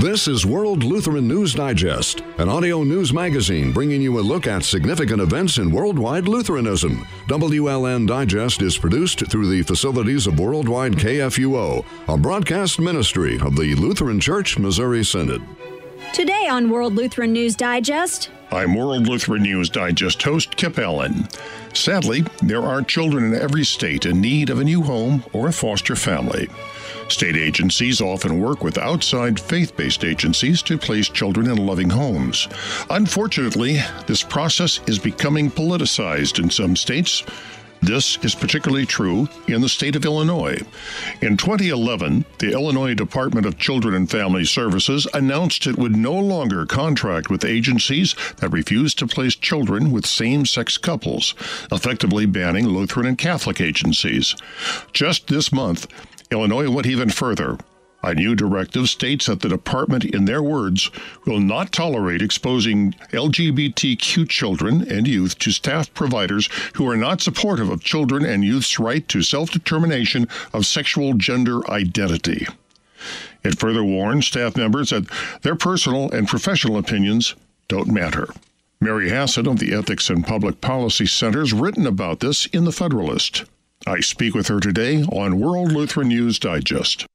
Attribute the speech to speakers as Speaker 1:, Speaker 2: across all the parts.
Speaker 1: This is World Lutheran News Digest, an audio news magazine bringing you a look at significant events in worldwide Lutheranism. WLN Digest is produced through the facilities of Worldwide KFUO, a broadcast ministry of the Lutheran Church Missouri Synod.
Speaker 2: Today on World Lutheran News Digest,
Speaker 3: I'm World Lutheran News Digest host Kip Allen. Sadly, there are children in every state in need of a new home or a foster family. State agencies often work with outside faith based agencies to place children in loving homes. Unfortunately, this process is becoming politicized in some states. This is particularly true in the state of Illinois. In 2011, the Illinois Department of Children and Family Services announced it would no longer contract with agencies that refuse to place children with same sex couples, effectively banning Lutheran and Catholic agencies. Just this month, Illinois went even further. A new directive states that the department, in their words, will not tolerate exposing LGBTQ children and youth to staff providers who are not supportive of children and youth's right to self determination of sexual gender identity. It further warns staff members that their personal and professional opinions don't matter. Mary Hasson of the Ethics and Public Policy Center has written about this in The Federalist. I speak with her today on World Lutheran News Digest.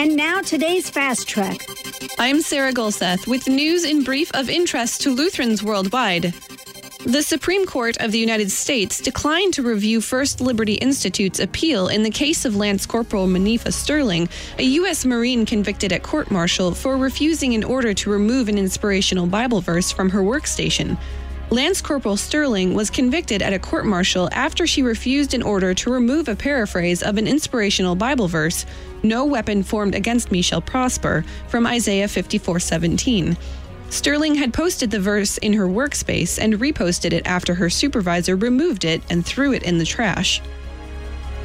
Speaker 2: and now today's Fast Track.
Speaker 4: I'm Sarah Gulseth with news in brief of interest to Lutherans worldwide. The Supreme Court of the United States declined to review First Liberty Institute's appeal in the case of Lance Corporal Monifa Sterling, a U.S. Marine convicted at court martial for refusing an order to remove an inspirational Bible verse from her workstation. Lance Corporal Sterling was convicted at a court martial after she refused an order to remove a paraphrase of an inspirational Bible verse, No weapon formed against me shall prosper, from Isaiah 54:17. Sterling had posted the verse in her workspace and reposted it after her supervisor removed it and threw it in the trash.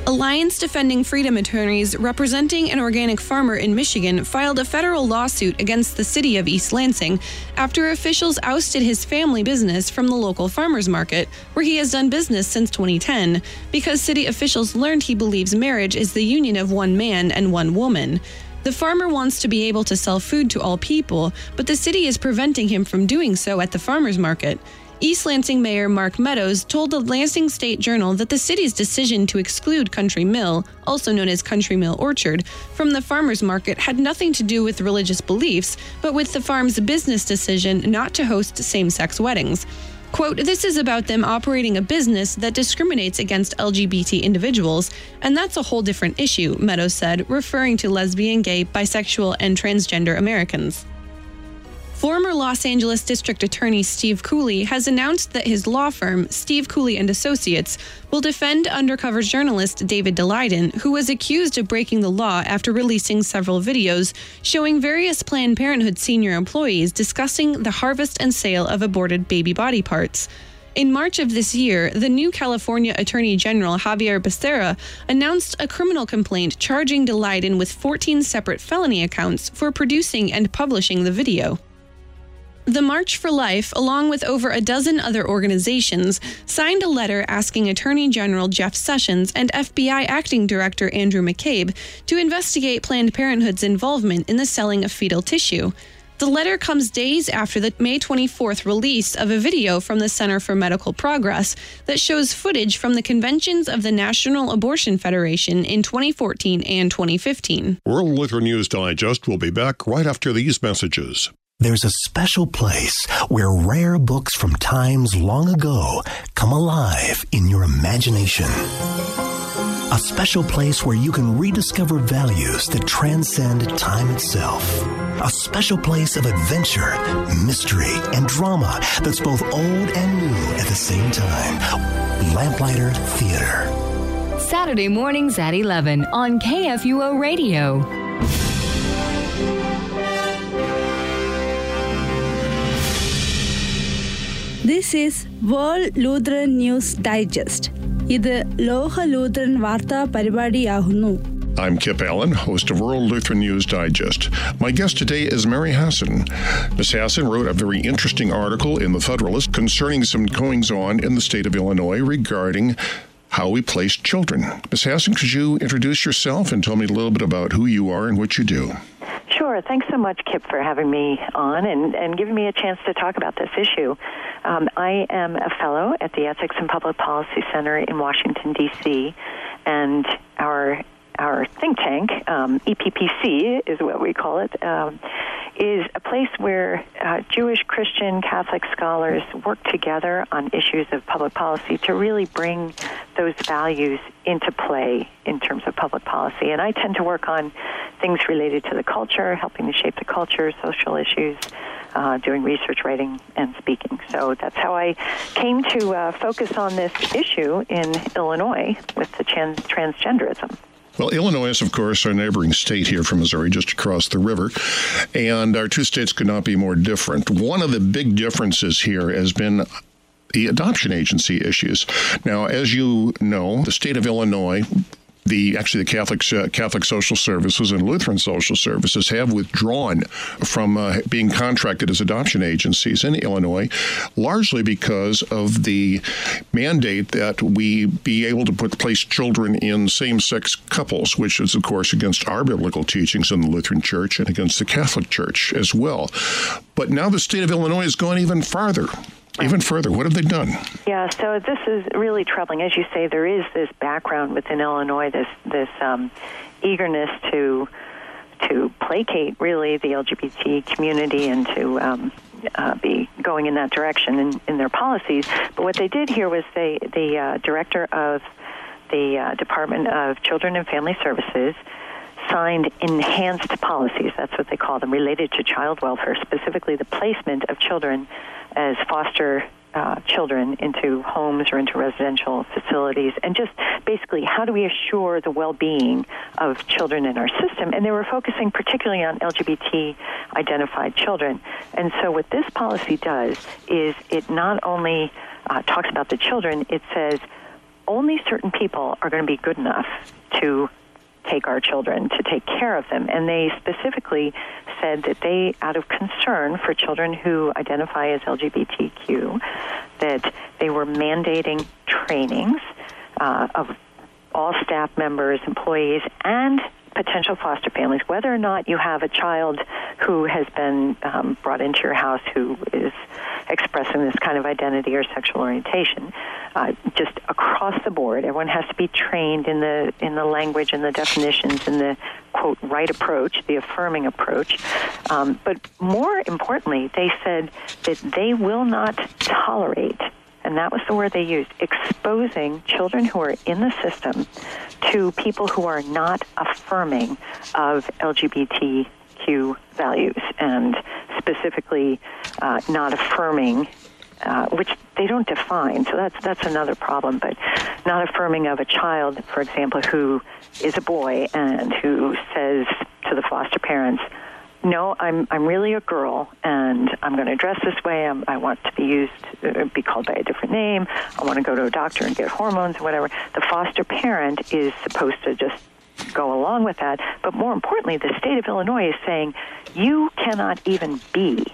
Speaker 4: Alliance Defending Freedom attorneys representing an organic farmer in Michigan filed a federal lawsuit against the city of East Lansing after officials ousted his family business from the local farmers market, where he has done business since 2010, because city officials learned he believes marriage is the union of one man and one woman. The farmer wants to be able to sell food to all people, but the city is preventing him from doing so at the farmer's market. East Lansing Mayor Mark Meadows told the Lansing State Journal that the city's decision to exclude Country Mill, also known as Country Mill Orchard, from the farmers market had nothing to do with religious beliefs, but with the farm's business decision not to host same sex weddings. Quote, this is about them operating a business that discriminates against LGBT individuals, and that's a whole different issue, Meadows said, referring to lesbian, gay, bisexual, and transgender Americans. Former Los Angeles District Attorney Steve Cooley has announced that his law firm, Steve Cooley and Associates, will defend undercover journalist David Daleiden, who was accused of breaking the law after releasing several videos showing various Planned Parenthood senior employees discussing the harvest and sale of aborted baby body parts. In March of this year, the new California Attorney General Xavier Becerra announced a criminal complaint charging Daleiden with 14 separate felony accounts for producing and publishing the video. The March for Life, along with over a dozen other organizations, signed a letter asking Attorney General Jeff Sessions and FBI Acting Director Andrew McCabe to investigate Planned Parenthood's involvement in the selling of fetal tissue. The letter comes days after the May 24th release of a video from the Center for Medical Progress that shows footage from the conventions of the National Abortion Federation in 2014 and 2015.
Speaker 3: World Lutheran News Digest will be back right after these messages.
Speaker 5: There's a special place where rare books from times long ago come alive in your imagination. A special place where you can rediscover values that transcend time itself. A special place of adventure, mystery, and drama that's both old and new at the same time. Lamplighter Theater.
Speaker 6: Saturday mornings at 11 on KFUO Radio.
Speaker 7: This is world Lutheran news digest ഇത് ലോക ലൂത്രൻ വാർത്താ പരിപാടിയാകുന്നു
Speaker 3: I'm Kip Allen, host of World Lutheran News Digest. My guest today is Mary Hasson. Ms. Hasson wrote a very interesting article in The Federalist concerning some goings on in the state of Illinois regarding how we place children. Ms. Hasson, could you introduce yourself and tell me a little bit about who you are and what you do?
Speaker 8: Sure. Thanks so much, Kip, for having me on and, and giving me a chance to talk about this issue. Um, I am a fellow at the Ethics and Public Policy Center in Washington, D.C., and our our think tank, um, EPPC is what we call it, um, is a place where uh, Jewish, Christian, Catholic scholars work together on issues of public policy to really bring those values into play in terms of public policy. And I tend to work on things related to the culture, helping to shape the culture, social issues. Uh, doing research, writing, and speaking. So that's how I came to uh, focus on this issue in Illinois with the trans- transgenderism.
Speaker 3: Well, Illinois is, of course, our neighboring state here from Missouri, just across the river, and our two states could not be more different. One of the big differences here has been the adoption agency issues. Now, as you know, the state of Illinois the actually the Catholic Catholic Social Services and Lutheran Social Services have withdrawn from uh, being contracted as adoption agencies in Illinois, largely because of the mandate that we be able to put place children in same-sex couples, which is of course against our biblical teachings in the Lutheran Church and against the Catholic Church as well. But now the state of Illinois has gone even farther even further. What have they done?
Speaker 8: Yeah, so this is really troubling. As you say, there is this background within Illinois, this this um, eagerness to to placate really the LGBT community and to um, uh, be going in that direction in, in their policies. But what they did here was they the uh, director of the uh, Department of Children and Family Services signed enhanced policies. That's what they call them, related to child welfare, specifically the placement of children as foster uh, children into homes or into residential facilities, and just basically how do we assure the well-being of children in our system? And they were focusing particularly on LGBT identified children. And so, what this policy does is it not only uh, talks about the children, it says only certain people are going to be good enough to take our children, to take care of them. And they specifically said that they, out of concern for children who identify as LGBTQ, that they were mandating trainings uh, of all staff members, employees, and potential foster families, whether or not you have a child who has been um, brought into your house who is expressing this kind of identity or sexual orientation, uh, just across the board, everyone has to be trained in the in the language and the definitions and the quote right approach, the affirming approach. Um, but more importantly, they said that they will not tolerate and that was the word they used, exposing children who are in the system to people who are not affirming of LGBTQ values and specifically uh, not affirming uh, which they don't define. So that's that's another problem. But not affirming of a child, for example, who is a boy and who says to the foster parents, no, I'm I'm really a girl, and I'm going to dress this way. I'm, I want to be used, uh, be called by a different name. I want to go to a doctor and get hormones or whatever. The foster parent is supposed to just go along with that. But more importantly, the state of Illinois is saying you cannot even be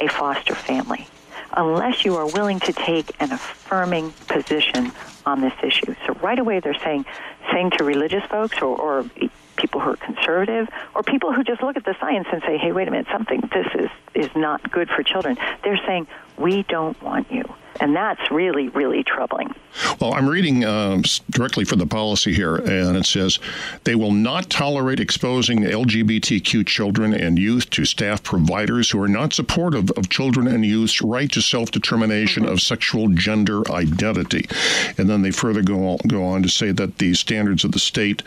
Speaker 8: a foster family unless you are willing to take an affirming position on this issue. So right away, they're saying saying to religious folks or, or people who are conservative or people who just look at the science and say, hey, wait a minute, something, this is, is not good for children. They're saying, we don't want you. And that's really, really troubling.
Speaker 3: Well, I'm reading um, directly from the policy here, and it says they will not tolerate exposing LGBTQ children and youth to staff providers who are not supportive of children and youth's right to self determination mm-hmm. of sexual gender identity. And then they further go on, go on to say that the standards of the state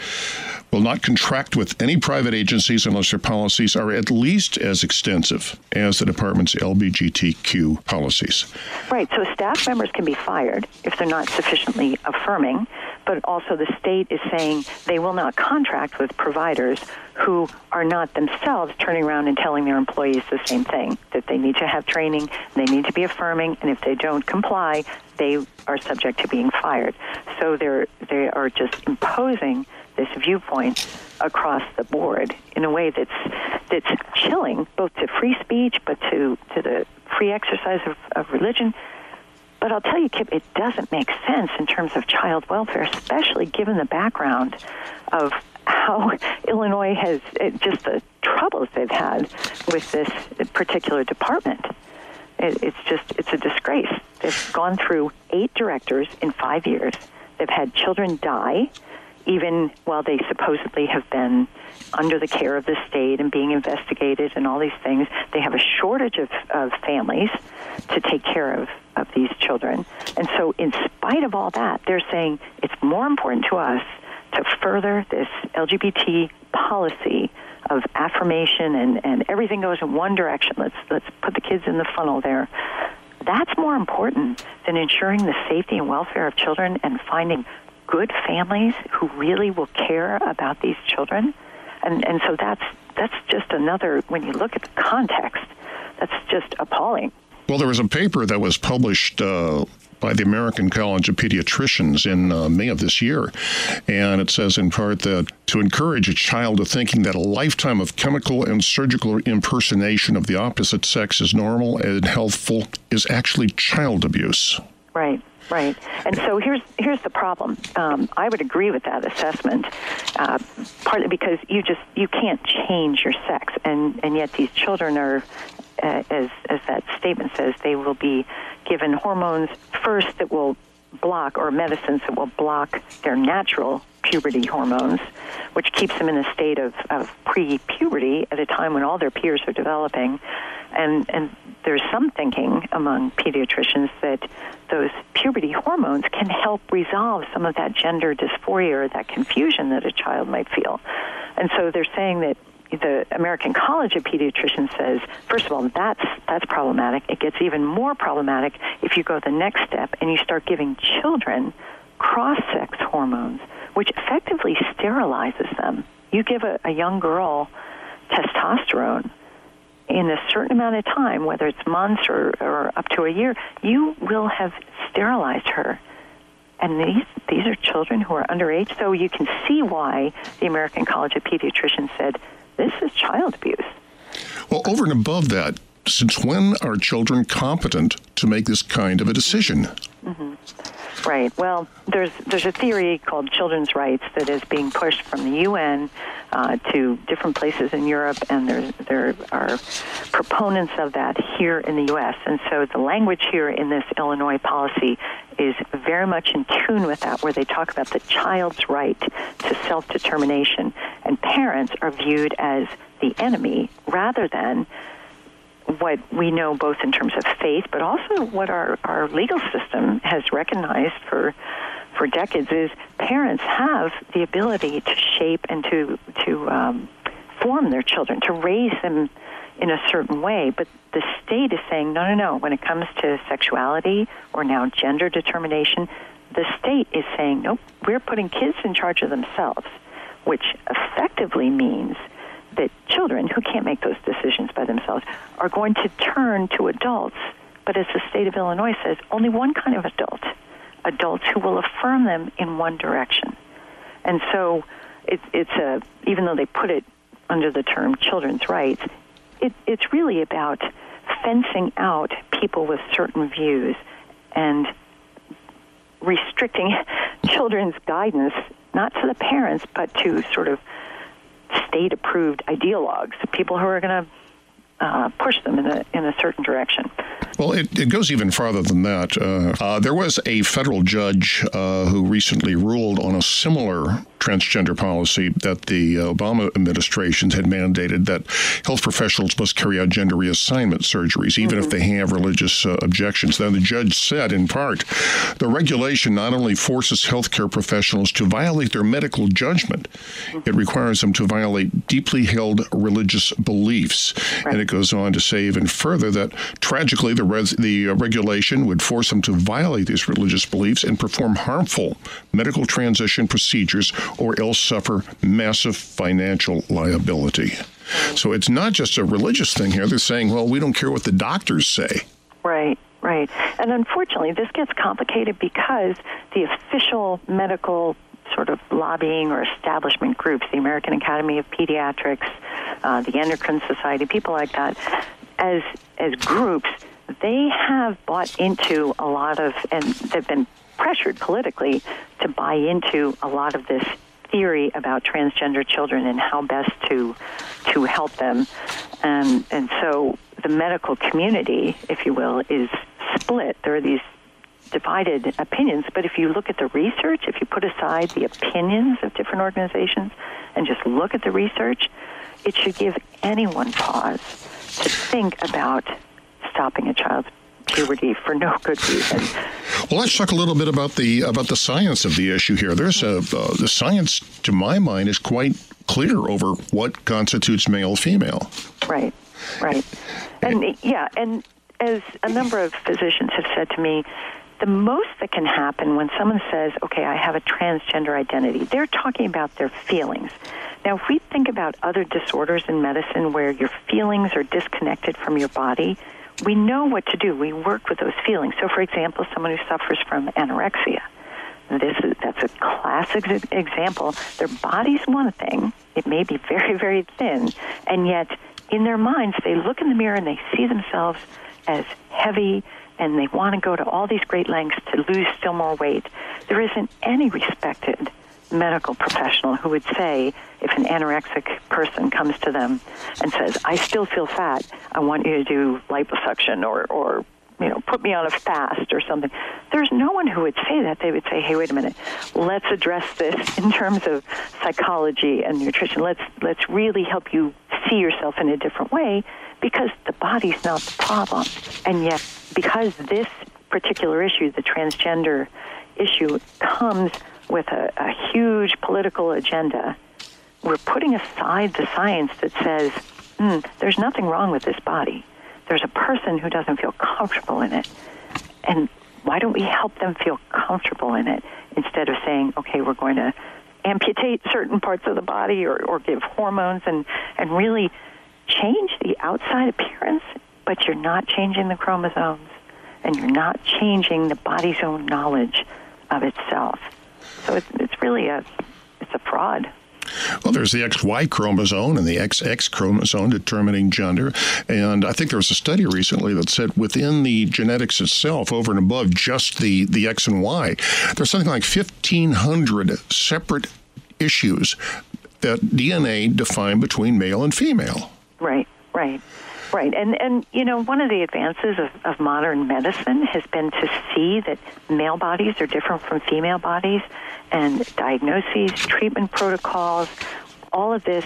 Speaker 3: will not contract with any private agencies unless their policies are at least as extensive as the department's LGBTQ policies.
Speaker 8: Right. So staff members can be fired if they're not sufficiently affirming, but also the state is saying they will not contract with providers who are not themselves turning around and telling their employees the same thing that they need to have training, they need to be affirming, and if they don't comply, they are subject to being fired. So they're they are just imposing this viewpoint across the board in a way that's that's chilling both to free speech but to to the free exercise of, of religion but I'll tell you, Kip, it doesn't make sense in terms of child welfare, especially given the background of how Illinois has just the troubles they've had with this particular department. It, it's just it's a disgrace. They've gone through eight directors in five years. They've had children die, even while they supposedly have been under the care of the state and being investigated and all these things. They have a shortage of, of families to take care of, of these children. And so, in spite of all that, they're saying it's more important to us to further this LGBT policy of affirmation and, and everything goes in one direction. Let's let's put the kids in the funnel there. That's more important than ensuring the safety and welfare of children and finding good families who really will care about these children. And and so that's that's just another when you look at the context, that's just appalling.
Speaker 3: Well, there was a paper that was published uh, by the American College of Pediatricians in uh, May of this year. And it says in part that to encourage a child to thinking that a lifetime of chemical and surgical impersonation of the opposite sex is normal and healthful is actually child abuse.
Speaker 8: Right. Right, and so here's here's the problem. Um, I would agree with that assessment, uh, partly because you just you can't change your sex, and and yet these children are, uh, as as that statement says, they will be given hormones first that will block, or medicines that will block their natural puberty hormones, which keeps them in a state of, of pre-puberty at a time when all their peers are developing. And, and there's some thinking among pediatricians that those puberty hormones can help resolve some of that gender dysphoria or that confusion that a child might feel. And so they're saying that the American College of Pediatricians says, first of all, that's that's problematic. It gets even more problematic if you go the next step and you start giving children cross-sex hormones, which effectively sterilizes them. You give a, a young girl testosterone in a certain amount of time, whether it's months or, or up to a year, you will have sterilized her and these these are children who are underage. So you can see why the American College of Pediatricians said this is child abuse.
Speaker 3: Well, over and above that, since when are children competent to make this kind of a decision?
Speaker 8: Mm-hmm. Right. Well, there's there's a theory called children's rights that is being pushed from the UN uh, to different places in Europe, and there there are proponents of that here in the U.S. And so the language here in this Illinois policy is very much in tune with that, where they talk about the child's right to self determination, and parents are viewed as the enemy rather than what we know both in terms of faith, but also what our, our legal system has recognized for for decades is parents have the ability to shape and to to um, form their children, to raise them in a certain way. But the state is saying, no, no, no. When it comes to sexuality or now gender determination, the state is saying, nope, we're putting kids in charge of themselves, which effectively means that children who can't make those decisions by themselves are going to turn to adults. But as the state of Illinois says, only one kind of adult adults who will affirm them in one direction. And so it, it's a, even though they put it under the term children's rights, it, it's really about fencing out people with certain views and restricting children's guidance, not to the parents, but to sort of state approved ideologues, people who are going to uh, push them in a, in a certain direction.
Speaker 3: Well, it, it goes even farther than that. Uh, uh, there was a federal judge uh, who recently ruled on a similar transgender policy that the Obama administration had mandated that health professionals must carry out gender reassignment surgeries, even mm-hmm. if they have religious uh, objections. Then the judge said, in part, the regulation not only forces healthcare professionals to violate their medical judgment, mm-hmm. it requires them to violate deeply held religious beliefs. Right. And it goes on to say even further that tragically, the, res- the uh, regulation would force them to violate these religious beliefs and perform harmful medical transition procedures or else suffer massive financial liability. So it's not just a religious thing here. They're saying, well, we don't care what the doctors say.
Speaker 8: Right. Right. And unfortunately, this gets complicated because the official medical sort of lobbying or establishment groups, the American Academy of Pediatrics, uh, the Endocrine Society, people like that, as as groups, they have bought into a lot of, and they've been pressured politically to buy into a lot of this theory about transgender children and how best to to help them. And and so the medical community, if you will, is split. There are these divided opinions, but if you look at the research, if you put aside the opinions of different organizations and just look at the research, it should give anyone pause to think about stopping a child's puberty for no good reason.
Speaker 3: Well, let's talk a little bit about the about the science of the issue here. There's a uh, the science, to my mind, is quite clear over what constitutes male female.
Speaker 8: Right, right, and yeah, and as a number of physicians have said to me, the most that can happen when someone says, "Okay, I have a transgender identity," they're talking about their feelings. Now, if we think about other disorders in medicine where your feelings are disconnected from your body, we know what to do. We work with those feelings. So, for example, someone who suffers from anorexia, this is, that's a classic example. Their body's one thing; it may be very, very thin, and yet in their minds, they look in the mirror and they see themselves as heavy, and they want to go to all these great lengths to lose still more weight. There isn't any respected medical professional who would say, if an anorexic person comes to them and says, I still feel fat, I want you to do liposuction or, or you know, put me on a fast or something. There's no one who would say that. They would say, "Hey, wait a minute. Let's address this in terms of psychology and nutrition. Let's let's really help you see yourself in a different way because the body's not the problem. And yet, because this particular issue, the transgender issue, comes with a, a huge political agenda, we're putting aside the science that says mm, there's nothing wrong with this body. There's a person who doesn't feel comfortable in it. And why don't we help them feel comfortable in it instead of saying, okay, we're going to amputate certain parts of the body or, or give hormones and, and really change the outside appearance, but you're not changing the chromosomes and you're not changing the body's own knowledge of itself. So it's, it's really a it's a fraud.
Speaker 3: Well, there's the XY chromosome and the XX chromosome determining gender. And I think there was a study recently that said within the genetics itself, over and above just the, the X and Y, there's something like 1,500 separate issues that DNA define between male and female.
Speaker 8: Right, right. Right, and and you know one of the advances of, of modern medicine has been to see that male bodies are different from female bodies, and diagnoses, treatment protocols, all of this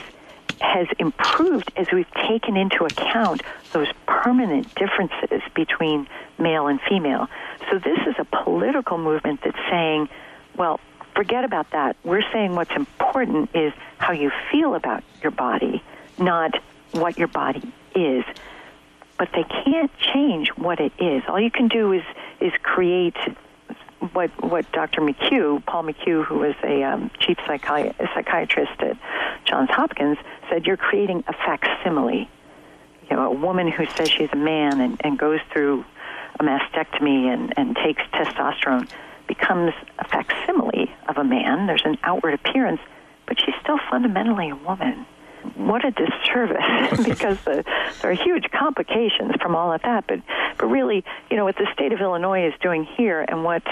Speaker 8: has improved as we've taken into account those permanent differences between male and female. So this is a political movement that's saying, well, forget about that. We're saying what's important is how you feel about your body, not what your body is. But they can't change what it is. All you can do is is create what what Dr. McHugh, Paul McHugh, who was a um, chief psychi- psychiatrist at Johns Hopkins, said you're creating a facsimile. You know, a woman who says she's a man and, and goes through a mastectomy and, and takes testosterone becomes a facsimile of a man. There's an outward appearance, but she's still fundamentally a woman what a disservice because the, there are huge complications from all of that. But but really, you know, what the state of Illinois is doing here and what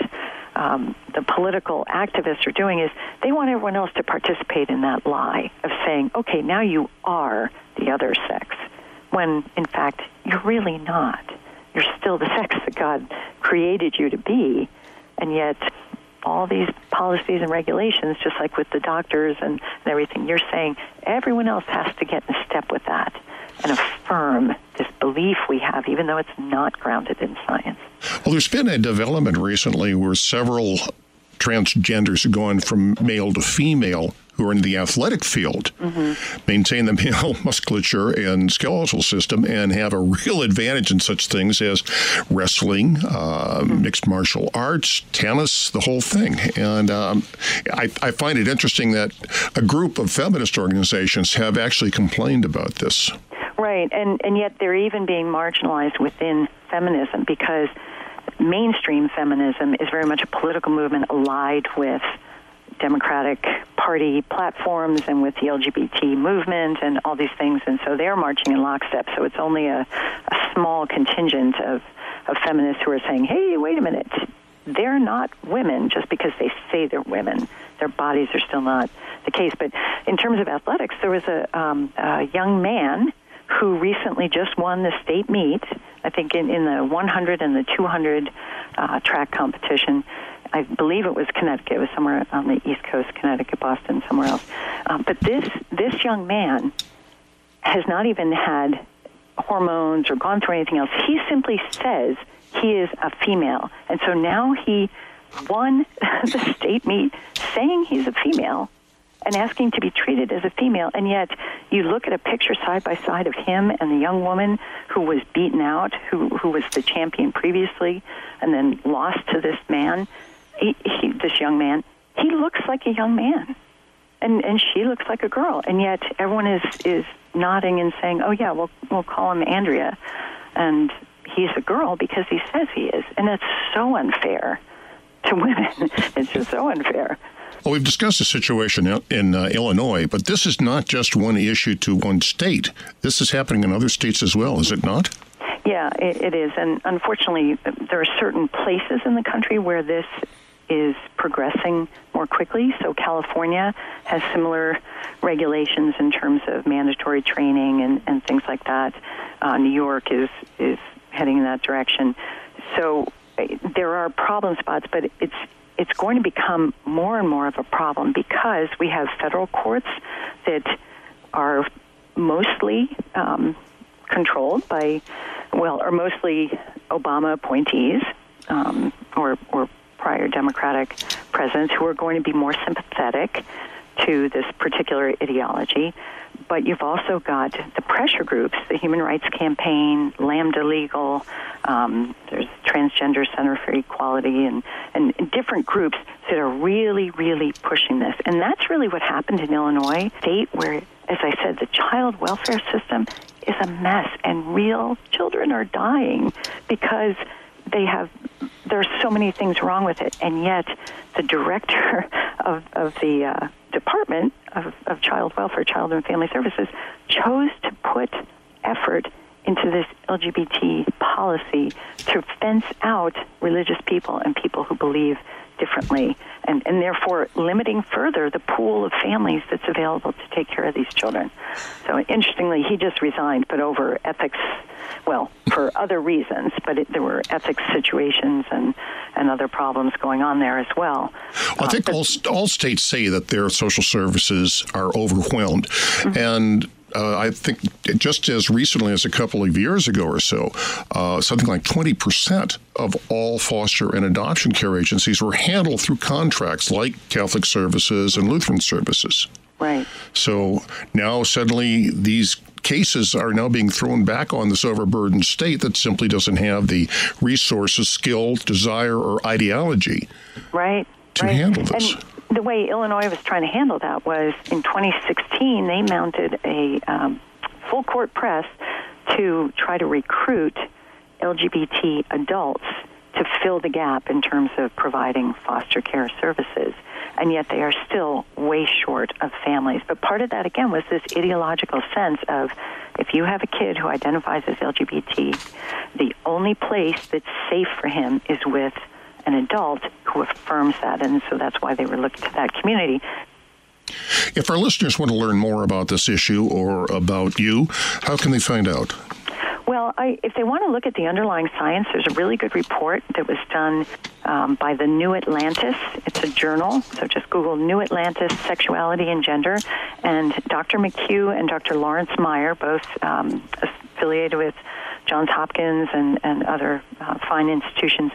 Speaker 8: um, the political activists are doing is they want everyone else to participate in that lie of saying, okay, now you are the other sex, when in fact you're really not. You're still the sex that God created you to be, and yet all these policies and regulations, just like with the doctors and, and everything, you're saying everyone else has to get in step with that and affirm this belief we have, even though it's not grounded in science.
Speaker 3: Well, there's been a development recently where several transgenders have gone from male to female who are in the athletic field mm-hmm. maintain the male musculature and skeletal system and have a real advantage in such things as wrestling, uh, mm-hmm. mixed martial arts, tennis, the whole thing. And um, I, I, find it interesting that a group of feminist organizations have actually complained about this.
Speaker 8: Right, and and yet they're even being marginalized within feminism because mainstream feminism is very much a political movement allied with Democratic Party platforms and with the LGBT movement and all these things, and so they're marching in lockstep. So it's only a, a small contingent of, of feminists who are saying, hey, wait a minute, they're not women just because they say they're women. Their bodies are still not the case. But in terms of athletics, there was a, um, a young man who recently just won the state meet, I think in, in the 100 and the 200 uh, track competition. I believe it was Connecticut. It was somewhere on the East Coast, Connecticut, Boston, somewhere else. Um, but this this young man has not even had hormones or gone through anything else. He simply says he is a female, and so now he won the state meet saying he's a female and asking to be treated as a female. And yet, you look at a picture side by side of him and the young woman who was beaten out, who who was the champion previously, and then lost to this man. He, he, this young man, he looks like a young man, and and she looks like a girl. And yet, everyone is is nodding and saying, "Oh yeah, we'll we'll call him Andrea," and he's a girl because he says he is, and that's so unfair to women. it's just so unfair.
Speaker 3: Well, we've discussed the situation in uh, Illinois, but this is not just one issue to one state. This is happening in other states as well, is it not?
Speaker 8: Yeah, it, it is. And unfortunately, there are certain places in the country where this is progressing more quickly. So California has similar regulations in terms of mandatory training and, and things like that. Uh, New York is is heading in that direction. So uh, there are problem spots, but it's it's going to become more and more of a problem because we have federal courts that are mostly um, controlled by, well, are mostly Obama appointees um, or, or prior Democratic presidents who are going to be more sympathetic to this particular ideology. But you've also got the pressure groups, the Human Rights Campaign, Lambda Legal, um, there's Transgender Center for Equality, and, and different groups that are really, really pushing this. And that's really what happened in Illinois, state where, as I said, the child welfare system is a mess, and real children are dying because they have there's so many things wrong with it, and yet the director of, of the uh, Department of, of Child Welfare, Child and Family Services chose to put effort into this LGBT policy to fence out religious people and people who believe differently, and, and therefore limiting further the pool of families that's available to take care of these children. So, interestingly, he just resigned, but over ethics, well, for other reasons, but it, there were ethics situations and, and other problems going on there as well.
Speaker 3: well I think uh, all, all states say that their social services are overwhelmed. Mm-hmm. And uh, I think just as recently as a couple of years ago or so, uh, something like 20% of all foster and adoption care agencies were handled through contracts like Catholic Services and Lutheran Services.
Speaker 8: Right.
Speaker 3: So now suddenly these cases are now being thrown back on this overburdened state that simply doesn't have the resources, skill, desire, or ideology
Speaker 8: right,
Speaker 3: to
Speaker 8: right.
Speaker 3: handle this.
Speaker 8: And the way Illinois was trying to handle that was in 2016 they mounted a um, full court press to try to recruit LGBT adults to fill the gap in terms of providing foster care services. And yet they are still way short of families. But part of that, again, was this ideological sense of if you have a kid who identifies as LGBT, the only place that's safe for him is with an adult who affirms that, and so that's why they were looking to that community.
Speaker 3: If our listeners want to learn more about this issue or about you, how can they find out?
Speaker 8: Well, I, if they want to look at the underlying science, there's a really good report that was done um, by the New Atlantis. It's a journal, so just Google New Atlantis Sexuality and Gender. And Dr. McHugh and Dr. Lawrence Mayer, both um, affiliated with Johns Hopkins and, and other uh, fine institutions,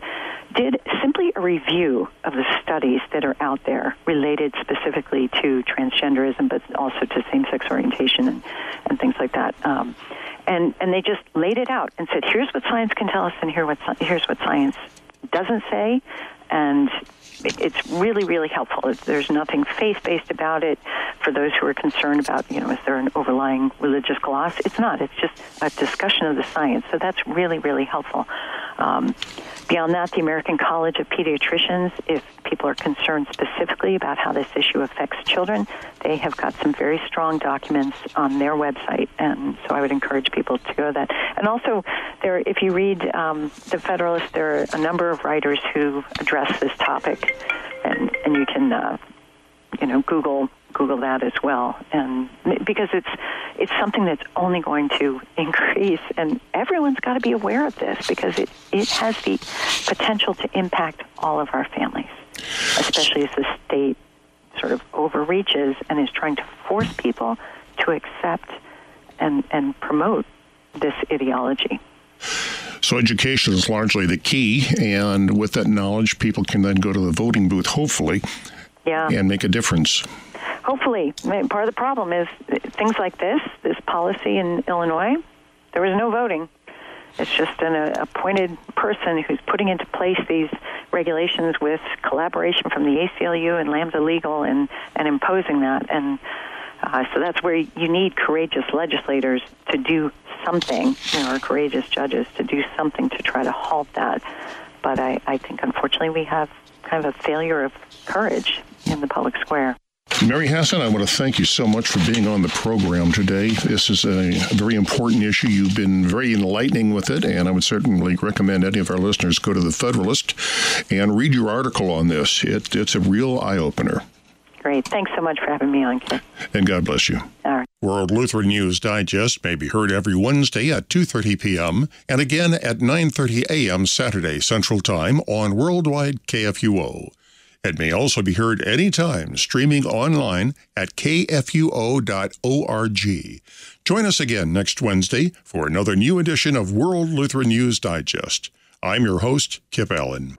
Speaker 8: did simply a review of the studies that are out there related specifically to transgenderism, but also to same-sex orientation and, and things like that. Um, and and they just laid it out and said, "Here's what science can tell us, and here what here's what science doesn't say." And it's really, really helpful. There's nothing faith-based about it. For those who are concerned about, you know, is there an overlying religious gloss? It's not. It's just a discussion of the science. So that's really, really helpful. Um, beyond that, the American College of Pediatricians, if people are concerned specifically about how this issue affects children, they have got some very strong documents on their website, and so I would encourage people to go to that. And also, there, if you read um, the Federalist, there are a number of writers who address this topic, and and you can, uh, you know, Google Google that as well, and because it's it's something that's only going to increase, and everyone's got to be aware of this because it it has the potential to impact all of our families, especially as the state sort of overreaches and is trying to force people to accept and and promote this ideology.
Speaker 3: So education is largely the key, and with that knowledge, people can then go to the voting booth, hopefully,
Speaker 8: yeah.
Speaker 3: and make a difference
Speaker 8: hopefully, part of the problem is things like this, this policy in Illinois, there was no voting. It's just an uh, appointed person who's putting into place these regulations with collaboration from the ACLU and Lambda Legal and, and imposing that. And uh, so that's where you need courageous legislators to do something, you know, or courageous judges to do something to try to halt that. But I, I think, unfortunately, we have kind of a failure of courage in the public square.
Speaker 3: Mary Hasson, I want to thank you so much for being on the program today. This is a very important issue. You've been very enlightening with it, and I would certainly recommend any of our listeners go to the Federalist and read your article on this. It, it's a real eye opener.
Speaker 8: Great. Thanks so much for having me on, Kip.
Speaker 3: And God bless you.
Speaker 8: All right.
Speaker 3: World Lutheran News Digest may be heard every Wednesday at 2:30 p.m. and again at 9:30 a.m. Saturday Central Time on Worldwide KFUO. It may also be heard anytime streaming online at kfuo.org. Join us again next Wednesday for another new edition of World Lutheran News Digest. I'm your host, Kip Allen.